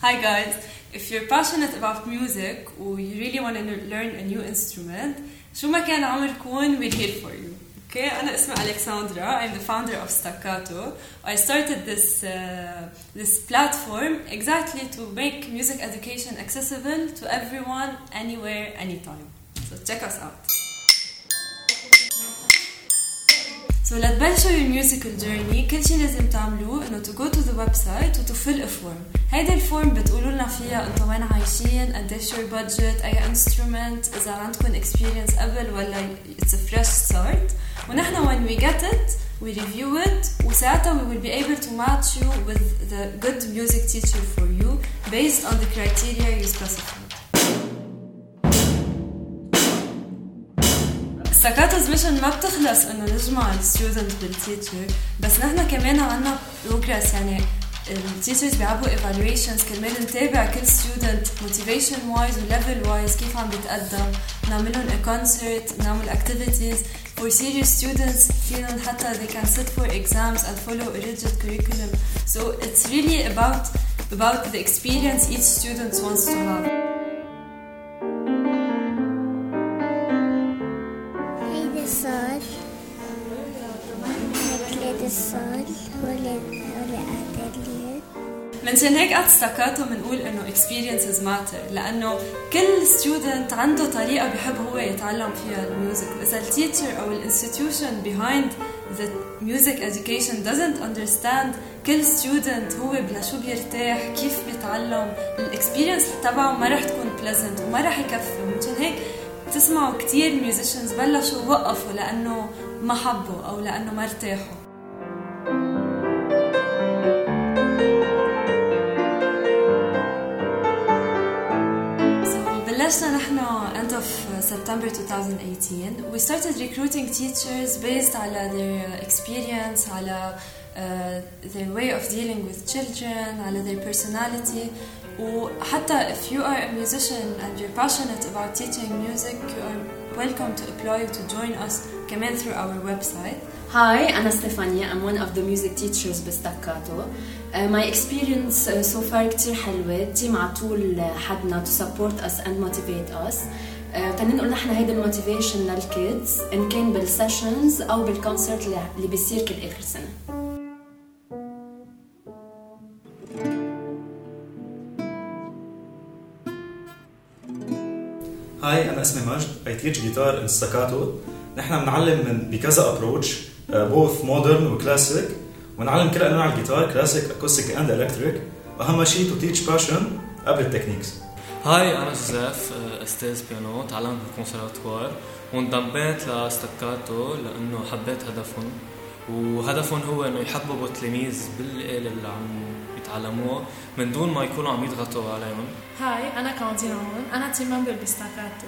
Hi guys, if you're passionate about music or you really want to learn a new instrument, شو ما كان عمركم we're here for you. Okay, أنا اسمي Alexandra. I'm the founder of Staccato. I started this uh, this platform exactly to make music education accessible to everyone, anywhere, anytime. So check us out. So لتبلشوا musical journey كل شيء لازم تعملوه انه to go to the website و to fill a form. هيدي الفورم بتقولوا لنا فيها أنتم وين عايشين قديش your budget اي instrument اذا عندكم experience قبل ولا a fresh start ونحن when we get it we review it وساعتها we will be able to match you with the good music teacher for you based on the criteria you specify سكاتوز ميشن ما بتخلص انه نجمع الستودنت بالتيتشر بس نحن كمان عنا بروجرس يعني التيتشرز بيعبوا ايفالويشنز كرمال نتابع كل ستودنت موتيفيشن وايز وليفل وايز كيف عم بيتقدم نعمل لهم a concert نعمل activities for serious students فيهم حتى they can sit for exams and follow a rigid curriculum so it's really about about the experience each student wants to have منشان هيك ات ستاكاتو بنقول إنه experiences matter لأنه كل student عنده طريقة بحب هو يتعلم فيها ال music. إذا ال teacher أو ال institution behind the music education doesn't understand كل student هو بلا شو بيرتاح كيف بيتعلم ال experience تبعه ما رح تكون pleasant وما رح يكفي. منشان هيك تسمعوا كتير musicians بلشوا وقفوا لأنه ما حبوا أو لأنه ما ارتاحوا. بلشنا نحن end of September 2018 we started recruiting teachers based على their experience على their way of dealing with children على their personality وحتى if you are a musician and you're passionate about teaching music you are welcome to apply to join us كمان through our website Hi, أنا ستيفانيا I'm one of the music teachers بستاكاتو uh, My experience uh, so far كتير حلوة التيم عطول حدنا to support us and motivate us uh, نقول نحن هيدا الموتيفيشن للكيدز إن كان بالسيشنز أو بالكونسرت اللي بيصير كل آخر سنة Hi أنا اسمي مجد I teach guitar in staccato. نحن بنعلم من بكذا approach both modern و classic ونعلم كل أنواع الجيتار classic acoustic and electric واهم شيء to teach passion قبل ال techniques. Hi أنا جوزيف أستاذ بيانو تعلمت بالكونسرفاتوار وانضميت ل Staccato لأنه حبيت هدفهم. وهدفهم هو إنه يحببوا التلاميذ بالآلة اللي عم يتعلموها من دون ما يكونوا عم يضغطوا عليهم Hi أنا كاوندينا هون أنا team member ب Staccato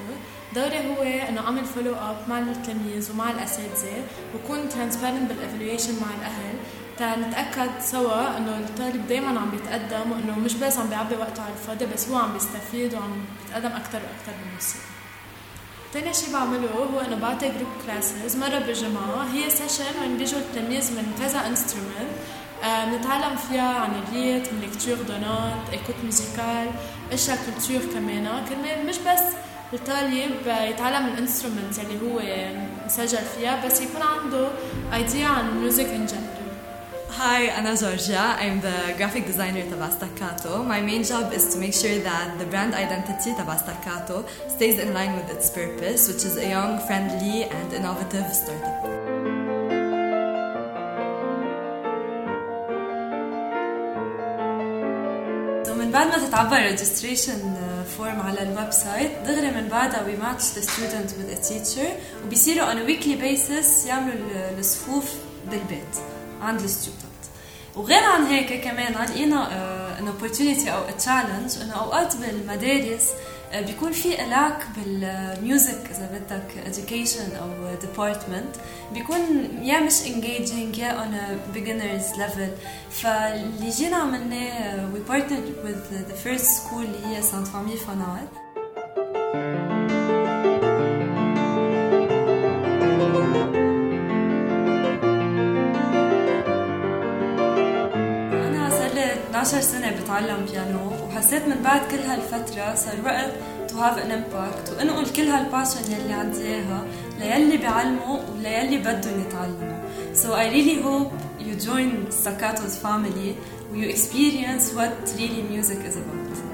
دوري هو انه أعمل follow up مع التلاميذ ومع الأساتذة وكون transparent بال evaluation مع الأهل. تنتأكد سوا أنه الطالب دائما عم بيتقدم وأنه مش بس عم بيعبي وقته على الفاضي بس هو عم بيستفيد وعم بيتقدم أكثر وأكثر بالموسيقى تاني شيء بعمله هو أنه بعطي group classes مرة بالجمعة. هي session وين بيجوا التلاميذ من كذا instrument بنتعلم فيها عن ال rythme lecture de notes écoute musicale اشياء culture كمان كرمال مش بس الطالب يتعلم ال instrument اللي هو مسجل فيها بس يكون عنده ايديا عن الميوزك ان جنرال Hi, I'm Georgia. I'm the graphic designer تبع Staccato. My main job is to make sure that the brand identity تبع Staccato stays in line with its purpose, which is a young, friendly, and innovative startup. بعد ما تتعبى registration form على ال website دغري من بعدها we match the student with a teacher وبيصيروا on a weekly basis يعملوا الصفوف بالبيت عند ال student وغير عن هيك كمان لقينا an opportunity أو challenge إنه أوقات بالمدارس آه، بيكون في a lack بال music إذا بدك education أو department. بيكون يا مش engaging يا on a beginner's level. فاللي جينا عملناه we partnered with the first school اللي هي Sainte Famille فانوال 12 سنة بتعلم بيانو وحسيت من بعد كل هالفترة صار وقت to have an impact وإنقل كل هالباشن يلي عندي إياها ليلي بيعلموا وليلي بدهم يتعلموا. So I really hope you join Staccato's family and you experience what really music is about.